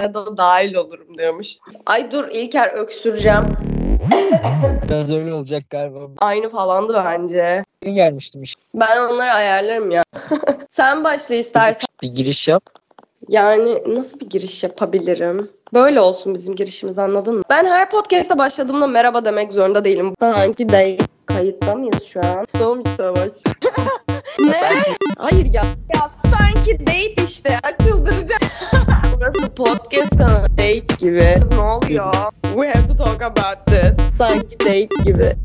da dahil olurum diyormuş. Ay dur İlker öksüreceğim. Biraz öyle olacak galiba. Aynı falandı bence. Ben gelmiştim işte. Ben onları ayarlarım ya. Sen başla istersen. Bir giriş yap. Yani nasıl bir giriş yapabilirim? Böyle olsun bizim girişimiz anladın mı? Ben her podcast'a başladığımda merhaba demek zorunda değilim. Sanki değil. Kayıtta mıyız şu an? Doğum savaş. ne? Hayır ya. Ya sanki date işte. Çıldıracağım. Burası podcast kanalı. Date gibi. Ne oluyor? We have to talk about this. Sanki date gibi.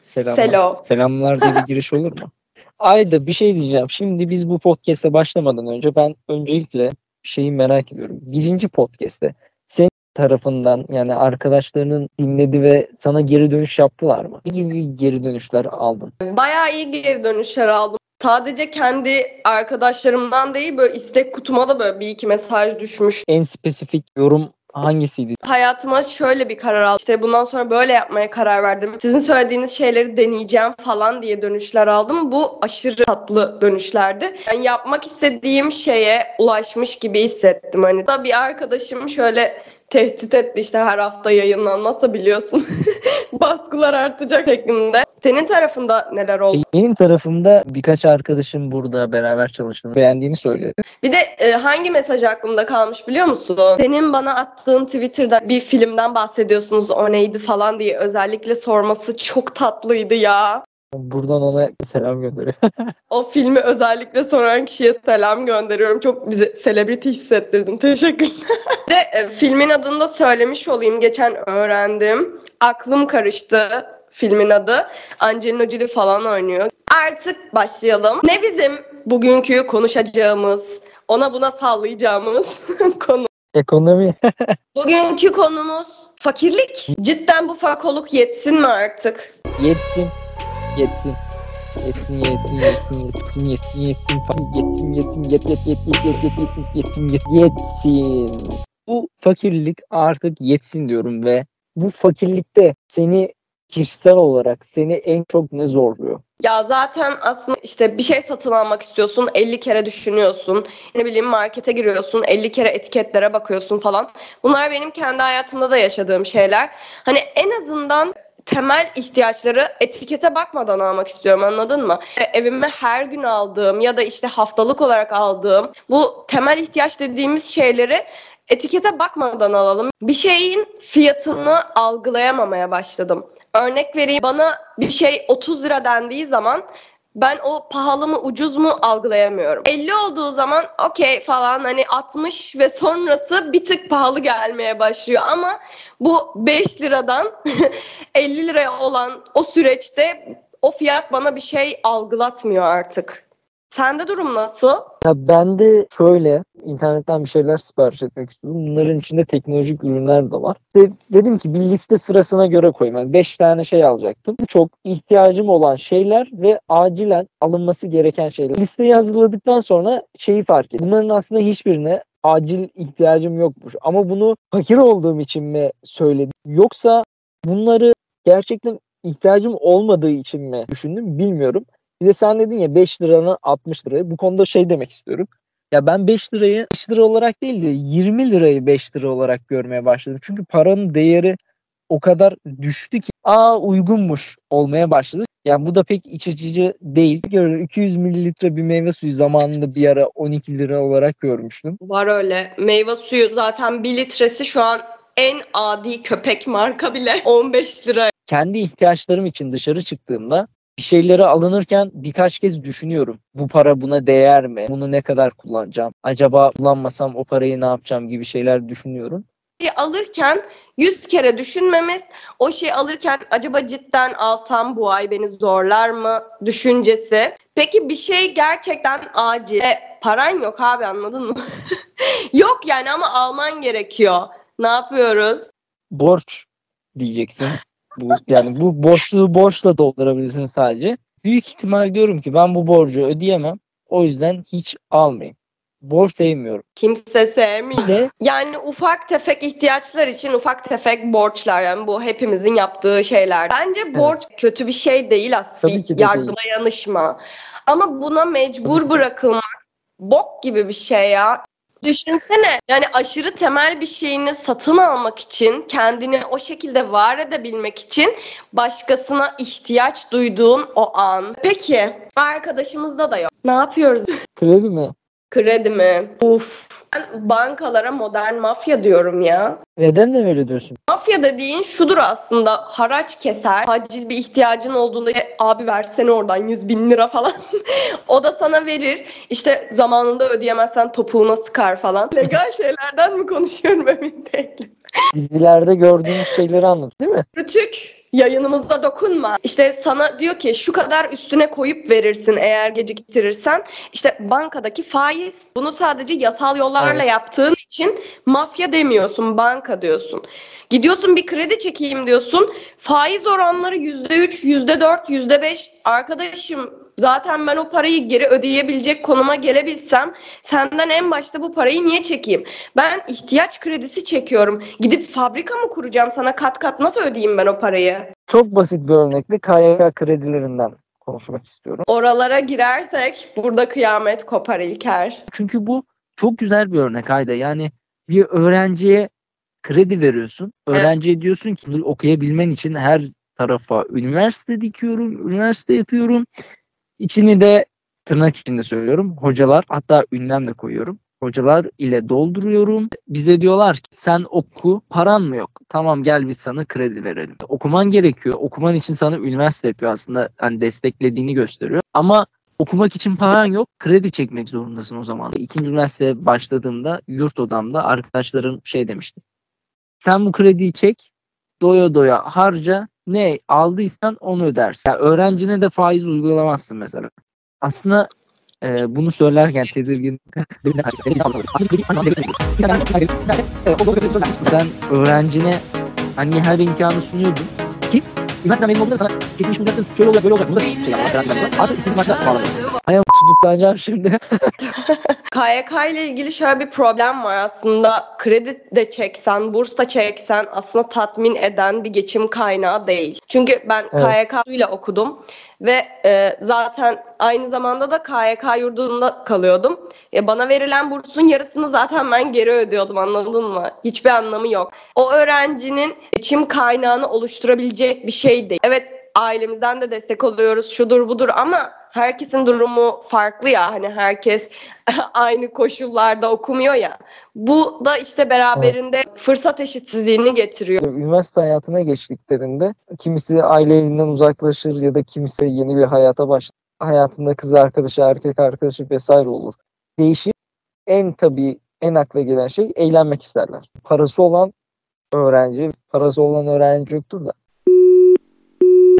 Selamlar. Selo. Selamlar diye bir giriş olur mu? Ayda bir şey diyeceğim. Şimdi biz bu podcast'e başlamadan önce ben öncelikle şeyi merak ediyorum. Birinci podcast'te senin tarafından yani arkadaşlarının dinledi ve sana geri dönüş yaptılar mı? Ne gibi geri dönüşler aldın? Bayağı iyi geri dönüşler aldım. Sadece kendi arkadaşlarımdan değil böyle istek kutuma da böyle bir iki mesaj düşmüş. En spesifik yorum hangisiydi? Hayatıma şöyle bir karar aldım. İşte bundan sonra böyle yapmaya karar verdim. Sizin söylediğiniz şeyleri deneyeceğim falan diye dönüşler aldım. Bu aşırı tatlı dönüşlerdi. Yani yapmak istediğim şeye ulaşmış gibi hissettim. Hani da bir arkadaşım şöyle tehdit etti işte her hafta yayınlanmazsa biliyorsun. Baskılar artacak şeklinde. Senin tarafında neler oldu? Benim tarafımda birkaç arkadaşım burada beraber çalıştığını beğendiğini söyledi. Bir de e, hangi mesaj aklımda kalmış biliyor musun? Senin bana attığın Twitter'da bir filmden bahsediyorsunuz o neydi falan diye özellikle sorması çok tatlıydı ya. Buradan ona selam gönderiyor. O filmi özellikle soran kişiye selam gönderiyorum. Çok bize celebrity hissettirdin. Teşekkürler. De e, filmin adını da söylemiş olayım. Geçen öğrendim. Aklım karıştı filmin adı. Angelina Jolie falan oynuyor. Artık başlayalım. Ne bizim bugünkü konuşacağımız, ona buna sallayacağımız konu. Ekonomi. Bugünkü konumuz fakirlik. Cidden bu fakoluk yetsin mi artık? Yetsin. Yetsin. Yetsin, yetsin, yetsin, yetsin, yetsin, yetsin, yetsin, yetsin, yet, yet, yet, yet, yet, yet, yet, yetsin, yet, yetsin. Bu fakirlik artık yetsin diyorum ve bu fakirlikte seni kişisel olarak seni en çok ne zorluyor? Ya zaten aslında işte bir şey satın almak istiyorsun 50 kere düşünüyorsun. Ne bileyim markete giriyorsun 50 kere etiketlere bakıyorsun falan. Bunlar benim kendi hayatımda da yaşadığım şeyler. Hani en azından temel ihtiyaçları etikete bakmadan almak istiyorum anladın mı? E, Evime her gün aldığım ya da işte haftalık olarak aldığım bu temel ihtiyaç dediğimiz şeyleri etikete bakmadan alalım. Bir şeyin fiyatını algılayamamaya başladım. Örnek vereyim bana bir şey 30 lira dendiği zaman ben o pahalı mı ucuz mu algılayamıyorum. 50 olduğu zaman okey falan hani 60 ve sonrası bir tık pahalı gelmeye başlıyor ama bu 5 liradan 50 liraya olan o süreçte o fiyat bana bir şey algılatmıyor artık. Sende durum nasıl? Ya ben de şöyle internetten bir şeyler sipariş etmek istiyorum. Bunların içinde teknolojik ürünler de var. De, dedim ki bir liste sırasına göre koyayım. Yani 5 tane şey alacaktım. Çok ihtiyacım olan şeyler ve acilen alınması gereken şeyler. Listeyi hazırladıktan sonra şeyi fark ettim. Bunların aslında hiçbirine acil ihtiyacım yokmuş. Ama bunu fakir olduğum için mi söyledim? Yoksa bunları gerçekten ihtiyacım olmadığı için mi düşündüm bilmiyorum. Bir de sen dedin ya 5 liranın 60 liraya. Bu konuda şey demek istiyorum. Ya ben 5 lirayı 5 lira olarak değil de 20 lirayı 5 lira olarak görmeye başladım. Çünkü paranın değeri o kadar düştü ki aa uygunmuş olmaya başladı. Yani bu da pek iç açıcı değil. Gördüm 200 mililitre bir meyve suyu zamanında bir ara 12 lira olarak görmüştüm. Var öyle. Meyve suyu zaten 1 litresi şu an en adi köpek marka bile 15 lira. Kendi ihtiyaçlarım için dışarı çıktığımda bir şeyleri alınırken birkaç kez düşünüyorum. Bu para buna değer mi? Bunu ne kadar kullanacağım? Acaba kullanmasam o parayı ne yapacağım gibi şeyler düşünüyorum. şeyi alırken 100 kere düşünmemiz, o şeyi alırken acaba cidden alsam bu ay beni zorlar mı düşüncesi. Peki bir şey gerçekten acil. E, paran yok abi anladın mı? yok yani ama alman gerekiyor. Ne yapıyoruz? Borç diyeceksin. Bu, yani bu boşluğu borçla doldurabilirsin sadece. Büyük ihtimal diyorum ki ben bu borcu ödeyemem. O yüzden hiç almayayım. Borç sevmiyorum. Kimse sevmiyor. De Yani ufak tefek ihtiyaçlar için ufak tefek borçlar yani bu hepimizin yaptığı şeyler. Bence borç kötü bir şey değil aslında. Tabii ki de Yardıma değil. yanışma. Ama buna mecbur bırakılmak bok gibi bir şey ya. Düşünsene yani aşırı temel bir şeyini satın almak için kendini o şekilde var edebilmek için başkasına ihtiyaç duyduğun o an. Peki arkadaşımızda da yok. Ne yapıyoruz? Kredi mi? Kredi mi? Uf. Ben bankalara modern mafya diyorum ya. Neden de öyle diyorsun? Mafya dediğin şudur aslında haraç keser. Acil bir ihtiyacın olduğunda "E, abi versene oradan 100 bin lira falan. o da sana verir. İşte zamanında ödeyemezsen topuğuna sıkar falan. Legal şeylerden mi konuşuyorum emin değilim. Dizilerde gördüğümüz şeyleri anlat değil mi? Rütük yayınımızda dokunma. İşte sana diyor ki şu kadar üstüne koyup verirsin eğer geciktirirsen. İşte bankadaki faiz. Bunu sadece yasal yollarla Evet. yaptığın için mafya demiyorsun, banka diyorsun. Gidiyorsun bir kredi çekeyim diyorsun. Faiz oranları %3, %4, %5. Arkadaşım zaten ben o parayı geri ödeyebilecek konuma gelebilsem senden en başta bu parayı niye çekeyim? Ben ihtiyaç kredisi çekiyorum. Gidip fabrika mı kuracağım sana kat kat nasıl ödeyeyim ben o parayı? Çok basit bir örnekle KYK kredilerinden konuşmak istiyorum. Oralara girersek burada kıyamet kopar İlker. Çünkü bu çok güzel bir örnek Ayda. Yani bir öğrenciye kredi veriyorsun. Evet. Öğrenciye diyorsun ki "Bunu okuyabilmen için her tarafa üniversite dikiyorum, üniversite yapıyorum. İçini de tırnak içinde söylüyorum. Hocalar hatta ünlem de koyuyorum. Hocalar ile dolduruyorum. Bize diyorlar ki sen oku paran mı yok? Tamam gel biz sana kredi verelim. Okuman gerekiyor. Okuman için sana üniversite yapıyor aslında. Hani desteklediğini gösteriyor. Ama okumak için paran yok. Kredi çekmek zorundasın o zaman. İkinci üniversiteye başladığımda yurt odamda arkadaşlarım şey demişti. Sen bu krediyi çek. Doya doya harca. Ne aldıysan onu ödersin. Yani öğrencine de faiz uygulamazsın mesela. Aslında e, bunu söylerken tedirgin sen öğrencine hani her imkanı sunuyordun üniversiteden mezun olduğunda sana kesin iş bulacaksın şöyle olacak böyle olacak bunu da şey yapmak artık istediğin maçta bağlanıyor. Ayağım tutuklanacağım şimdi. KYK ile ilgili şöyle bir problem var aslında kredi de çeksen, burs da çeksen aslında tatmin eden bir geçim kaynağı değil. Çünkü ben Evet. KYK ile okudum ve e, zaten aynı zamanda da KYK yurdunda kalıyordum. E, bana verilen bursun yarısını zaten ben geri ödüyordum anladın mı? Hiçbir anlamı yok. O öğrencinin geçim kaynağını oluşturabilecek bir şey değil. Evet ailemizden de destek alıyoruz şudur budur ama herkesin durumu farklı ya hani herkes aynı koşullarda okumuyor ya. Bu da işte beraberinde fırsat eşitsizliğini getiriyor. Üniversite hayatına geçtiklerinde kimisi aile evinden uzaklaşır ya da kimisi yeni bir hayata başlar. Hayatında kız arkadaşı, erkek arkadaşı vesaire olur. Değişir. En tabii en akla gelen şey eğlenmek isterler. Parası olan öğrenci, parası olan öğrenci yoktur da.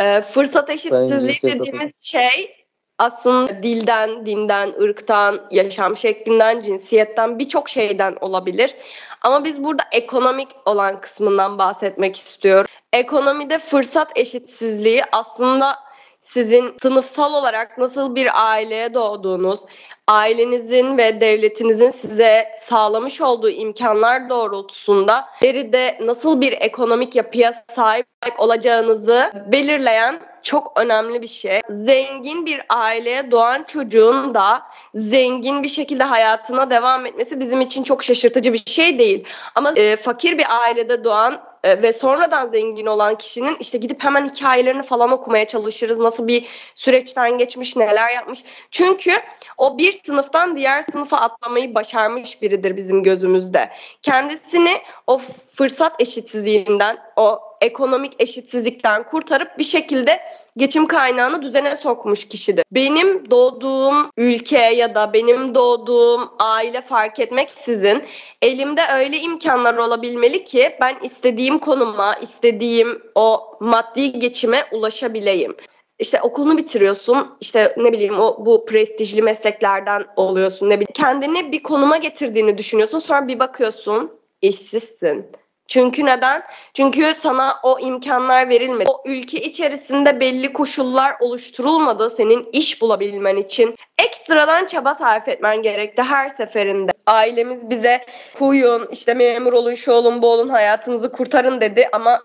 Ee, fırsat eşitsizliği dediğimiz şey aslında dilden, dinden, ırktan, yaşam şeklinden, cinsiyetten birçok şeyden olabilir. Ama biz burada ekonomik olan kısmından bahsetmek istiyoruz. Ekonomide fırsat eşitsizliği aslında sizin sınıfsal olarak nasıl bir aileye doğduğunuz, ailenizin ve devletinizin size sağlamış olduğu imkanlar doğrultusunda deride nasıl bir ekonomik yapıya sahip olacağınızı belirleyen çok önemli bir şey. Zengin bir aileye doğan çocuğun da zengin bir şekilde hayatına devam etmesi bizim için çok şaşırtıcı bir şey değil. Ama e, fakir bir ailede doğan e, ve sonradan zengin olan kişinin işte gidip hemen hikayelerini falan okumaya çalışırız. Nasıl bir süreçten geçmiş, neler yapmış. Çünkü o bir sınıftan diğer sınıfa atlamayı başarmış biridir bizim gözümüzde. Kendisini o fırsat eşitsizliğinden, o ekonomik eşitsizlikten kurtarıp bir şekilde geçim kaynağını düzene sokmuş kişidir. Benim doğduğum ülke ya da benim doğduğum aile fark etmeksizin elimde öyle imkanlar olabilmeli ki ben istediğim konuma, istediğim o maddi geçime ulaşabileyim. İşte okulunu bitiriyorsun. işte ne bileyim o bu prestijli mesleklerden oluyorsun. Ne bileyim kendini bir konuma getirdiğini düşünüyorsun. Sonra bir bakıyorsun işsizsin. Çünkü neden? Çünkü sana o imkanlar verilmedi. O ülke içerisinde belli koşullar oluşturulmadı senin iş bulabilmen için. Ekstradan çaba sarf etmen gerekti her seferinde. Ailemiz bize kuyun, işte memur olun, şu olun, bu olun, hayatınızı kurtarın dedi ama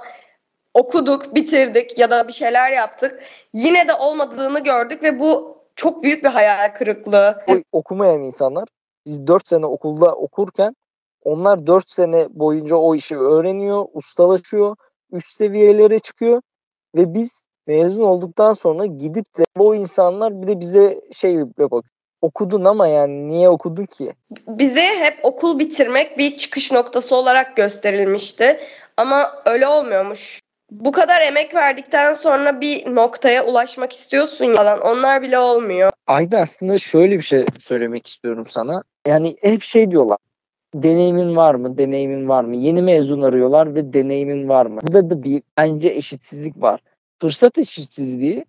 okuduk, bitirdik ya da bir şeyler yaptık. Yine de olmadığını gördük ve bu çok büyük bir hayal kırıklığı. O okumayan insanlar Biz 4 sene okulda okurken onlar 4 sene boyunca o işi öğreniyor, ustalaşıyor, üst seviyelere çıkıyor ve biz mezun olduktan sonra gidip de o insanlar bir de bize şey bak okudun ama yani niye okudun ki? Bize hep okul bitirmek bir çıkış noktası olarak gösterilmişti ama öyle olmuyormuş. Bu kadar emek verdikten sonra bir noktaya ulaşmak istiyorsun ya onlar bile olmuyor. Ayda aslında şöyle bir şey söylemek istiyorum sana. Yani hep şey diyorlar. Deneyimin var mı? Deneyimin var mı? Yeni mezun arıyorlar ve deneyimin var mı? Burada da bir bence eşitsizlik var. Fırsat eşitsizliği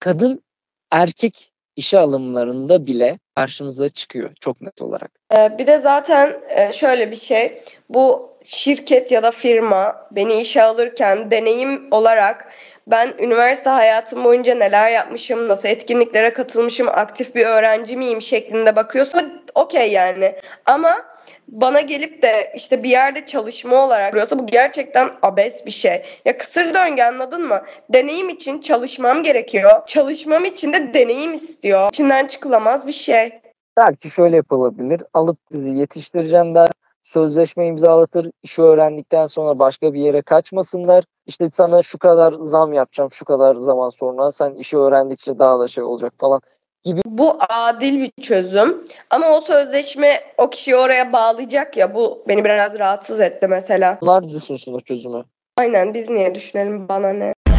kadın erkek işe alımlarında bile karşımıza çıkıyor çok net olarak. Ee, bir de zaten e, şöyle bir şey. Bu şirket ya da firma beni işe alırken deneyim olarak ben üniversite hayatım boyunca neler yapmışım, nasıl etkinliklere katılmışım, aktif bir öğrenci miyim şeklinde bakıyorsa okey yani. Ama bana gelip de işte bir yerde çalışma olarak görüyorsa bu gerçekten abes bir şey. Ya kısır döngü anladın mı? Deneyim için çalışmam gerekiyor. Çalışmam için de deneyim istiyor. İçinden çıkılamaz bir şey. Belki şöyle yapılabilir. Alıp dizi yetiştireceğim der. Sözleşme imzalatır. işi öğrendikten sonra başka bir yere kaçmasınlar. İşte sana şu kadar zam yapacağım şu kadar zaman sonra. Sen işi öğrendikçe daha da şey olacak falan gibi. Bu adil bir çözüm ama o sözleşme o kişiyi oraya bağlayacak ya bu beni biraz rahatsız etti mesela. Bunlar düşünsün o çözümü. Aynen biz niye düşünelim bana ne?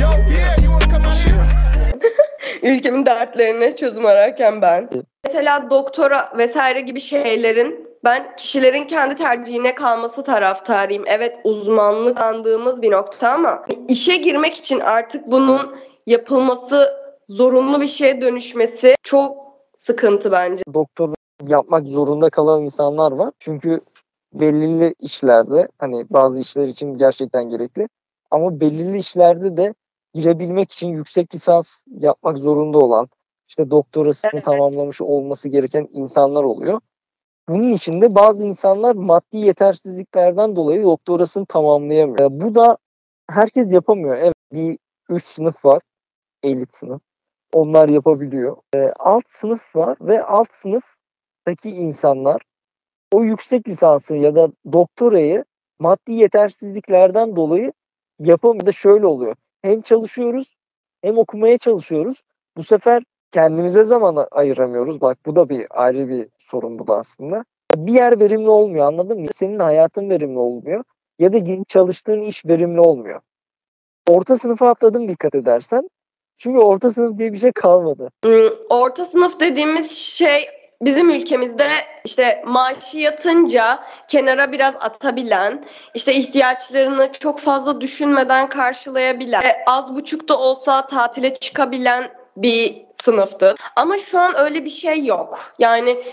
Ülkemin dertlerine çözüm ararken ben. Mesela doktora vesaire gibi şeylerin ben kişilerin kendi tercihine kalması taraftarıyım. Evet uzmanlık andığımız bir nokta ama işe girmek için artık bunun yapılması zorunlu bir şeye dönüşmesi çok sıkıntı bence. Doktor yapmak zorunda kalan insanlar var. Çünkü belirli işlerde hani bazı işler için gerçekten gerekli ama belirli işlerde de girebilmek için yüksek lisans yapmak zorunda olan işte doktorasını evet. tamamlamış olması gereken insanlar oluyor. Bunun için de bazı insanlar maddi yetersizliklerden dolayı doktorasını tamamlayamıyor. Bu da herkes yapamıyor. Evet bir üst sınıf var. Elit sınıf onlar yapabiliyor. E, alt sınıf var ve alt sınıftaki insanlar o yüksek lisansı ya da doktorayı maddi yetersizliklerden dolayı yapamıyor. Da şöyle oluyor. Hem çalışıyoruz hem okumaya çalışıyoruz. Bu sefer kendimize zaman ayıramıyoruz. Bak bu da bir ayrı bir sorun bu da aslında. Bir yer verimli olmuyor anladın mı? Senin hayatın verimli olmuyor ya da çalıştığın iş verimli olmuyor. Orta sınıfa atladım dikkat edersen. Çünkü orta sınıf diye bir şey kalmadı. Hmm, orta sınıf dediğimiz şey bizim ülkemizde işte maaşı yatınca kenara biraz atabilen, işte ihtiyaçlarını çok fazla düşünmeden karşılayabilen, az buçuk da olsa tatile çıkabilen bir sınıftı. Ama şu an öyle bir şey yok. Yani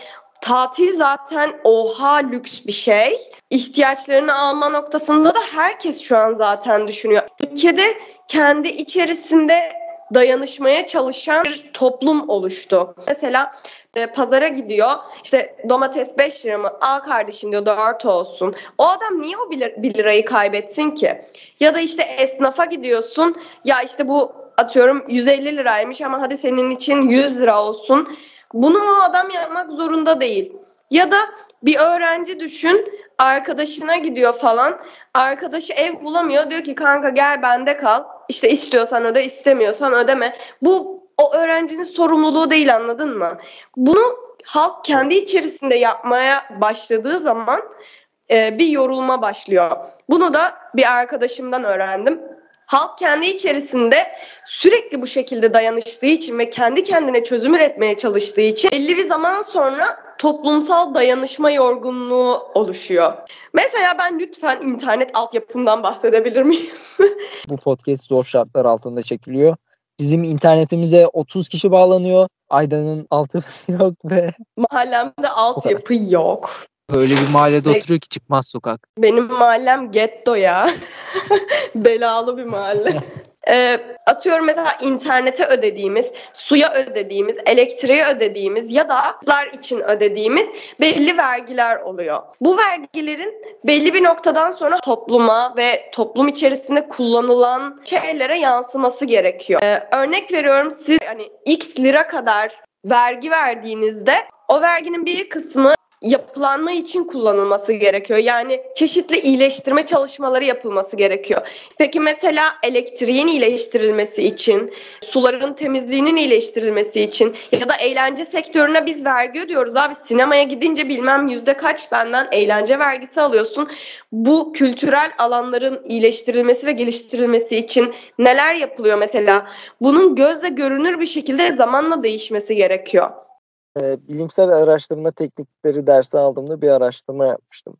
tatil zaten oha lüks bir şey. İhtiyaçlarını alma noktasında da herkes şu an zaten düşünüyor. Ülkede kendi içerisinde dayanışmaya çalışan bir toplum oluştu. Mesela e, pazara gidiyor. İşte domates 5 lira mı? Al kardeşim diyor 4 olsun. O adam niye o 1 lirayı kaybetsin ki? Ya da işte esnafa gidiyorsun. Ya işte bu atıyorum 150 liraymış ama hadi senin için 100 lira olsun. Bunu o adam yapmak zorunda değil. Ya da bir öğrenci düşün arkadaşına gidiyor falan. Arkadaşı ev bulamıyor. Diyor ki kanka gel bende kal. İşte istiyorsan öde istemiyorsan ödeme. Bu o öğrencinin sorumluluğu değil anladın mı? Bunu halk kendi içerisinde yapmaya başladığı zaman e, bir yorulma başlıyor. Bunu da bir arkadaşımdan öğrendim. Halk kendi içerisinde sürekli bu şekilde dayanıştığı için ve kendi kendine çözüm üretmeye çalıştığı için belli bir zaman sonra toplumsal dayanışma yorgunluğu oluşuyor. Mesela ben lütfen internet altyapımdan bahsedebilir miyim? bu podcast zor şartlar altında çekiliyor. Bizim internetimize 30 kişi bağlanıyor. Ayda'nın altyapısı yok ve... Mahallemde altyapı yok. Öyle bir mahallede Ve oturuyor ki çıkmaz sokak. Benim mahallem getto ya. Belalı bir mahalle. E, atıyorum mesela internete ödediğimiz, suya ödediğimiz, elektriğe ödediğimiz ya da için ödediğimiz belli vergiler oluyor. Bu vergilerin belli bir noktadan sonra topluma ve toplum içerisinde kullanılan şeylere yansıması gerekiyor. E, örnek veriyorum siz hani x lira kadar vergi verdiğinizde o verginin bir kısmı yapılanma için kullanılması gerekiyor. Yani çeşitli iyileştirme çalışmaları yapılması gerekiyor. Peki mesela elektriğin iyileştirilmesi için, suların temizliğinin iyileştirilmesi için ya da eğlence sektörüne biz vergi ödüyoruz abi. Sinemaya gidince bilmem yüzde kaç benden eğlence vergisi alıyorsun. Bu kültürel alanların iyileştirilmesi ve geliştirilmesi için neler yapılıyor mesela? Bunun gözle görünür bir şekilde zamanla değişmesi gerekiyor. E, bilimsel araştırma teknikleri dersi aldığımda bir araştırma yapmıştım.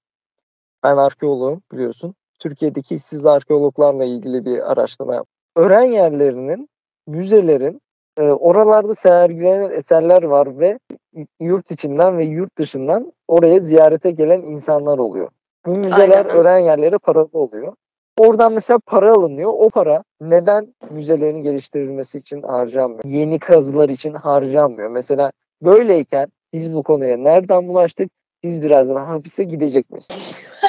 Ben arkeoloğum biliyorsun. Türkiye'deki işsiz arkeologlarla ilgili bir araştırma yaptım. Öğren yerlerinin, müzelerin e, oralarda sergilenen eserler var ve yurt içinden ve yurt dışından oraya ziyarete gelen insanlar oluyor. Bu müzeler, Aynen. öğren yerleri paralı oluyor. Oradan mesela para alınıyor. O para neden müzelerin geliştirilmesi için harcanmıyor? Yeni kazılar için harcanmıyor. Mesela böyleyken biz bu konuya nereden bulaştık? Biz birazdan hapise gidecek miyiz?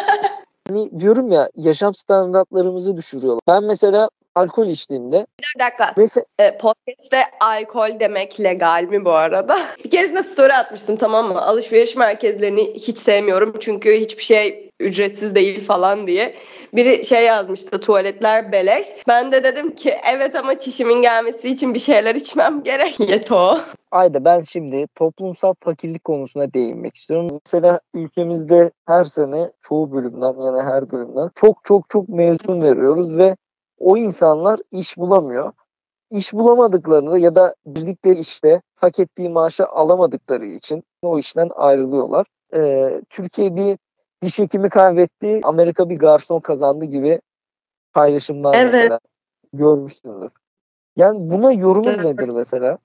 hani diyorum ya yaşam standartlarımızı düşürüyorlar. Ben mesela alkol içtiğimde Bir dakika. mesela E, podcast'te alkol demek legal mi bu arada? Bir keresinde story atmıştım tamam mı? Alışveriş merkezlerini hiç sevmiyorum çünkü hiçbir şey ücretsiz değil falan diye. Biri şey yazmıştı tuvaletler beleş. Ben de dedim ki evet ama çişimin gelmesi için bir şeyler içmem gerek. Yeto. Ayda ben şimdi toplumsal fakirlik konusuna değinmek istiyorum. Mesela ülkemizde her sene çoğu bölümden yani her bölümden çok çok çok mezun veriyoruz ve o insanlar iş bulamıyor. İş bulamadıklarında ya da bildikleri işte hak ettiği maaşı alamadıkları için o işten ayrılıyorlar. Ee, Türkiye bir diş hekimi kaybetti, Amerika bir garson kazandı gibi paylaşımlar Evet. mesela görmüşsündür. Yani buna yorumun Evet. nedir mesela?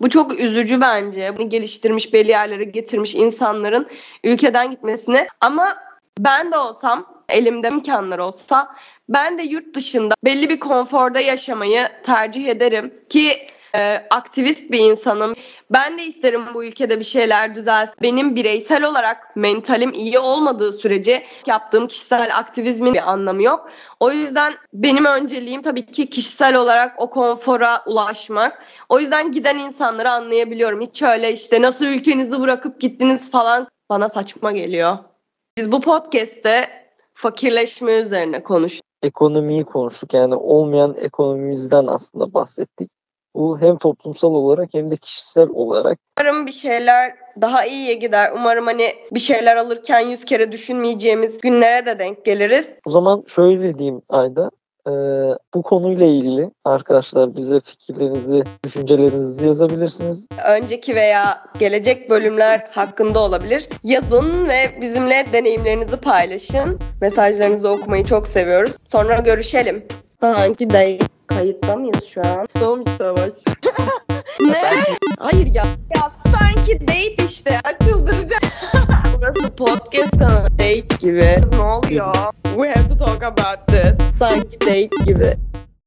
Bu çok üzücü bence. Bunu geliştirmiş, belli yerlere getirmiş insanların ülkeden gitmesini. Ama ben de olsam, elimde imkanlar olsa ben de yurt dışında belli bir konforda yaşamayı tercih ederim ki e, aktivist bir insanım. Ben de isterim bu ülkede bir şeyler düzelsin. Benim bireysel olarak mentalim iyi olmadığı sürece yaptığım kişisel aktivizmin bir anlamı yok. O yüzden benim önceliğim tabii ki kişisel olarak o konfora ulaşmak. O yüzden giden insanları anlayabiliyorum. Hiç öyle işte nasıl ülkenizi bırakıp gittiniz falan bana saçma geliyor. Biz bu podcast'te fakirleşme üzerine konuştuk. ekonomiyi konuştuk. Yani olmayan ekonomimizden aslında bahsettik. Bu hem toplumsal olarak hem de kişisel olarak Umarım bir şeyler daha iyiye gider. Umarım hani bir şeyler alırken yüz kere düşünmeyeceğimiz günlere de denk geliriz. O zaman şöyle diyeyim Ayda. Ee, bu konuyla ilgili arkadaşlar bize fikirlerinizi, düşüncelerinizi yazabilirsiniz. Önceki veya gelecek bölümler hakkında olabilir. Yazın ve bizimle deneyimlerinizi paylaşın. Mesajlarınızı okumayı çok seviyoruz. Sonra görüşelim. Hangi değil? Kayıtta mıyız şu an? Doğum savaş. ne? Hayır ya. Ya sanki date işte. Çıldıracağım. Burası podcast kanalı. Date gibi. Ne oluyor? We have to talk about this. Sanki date gibi.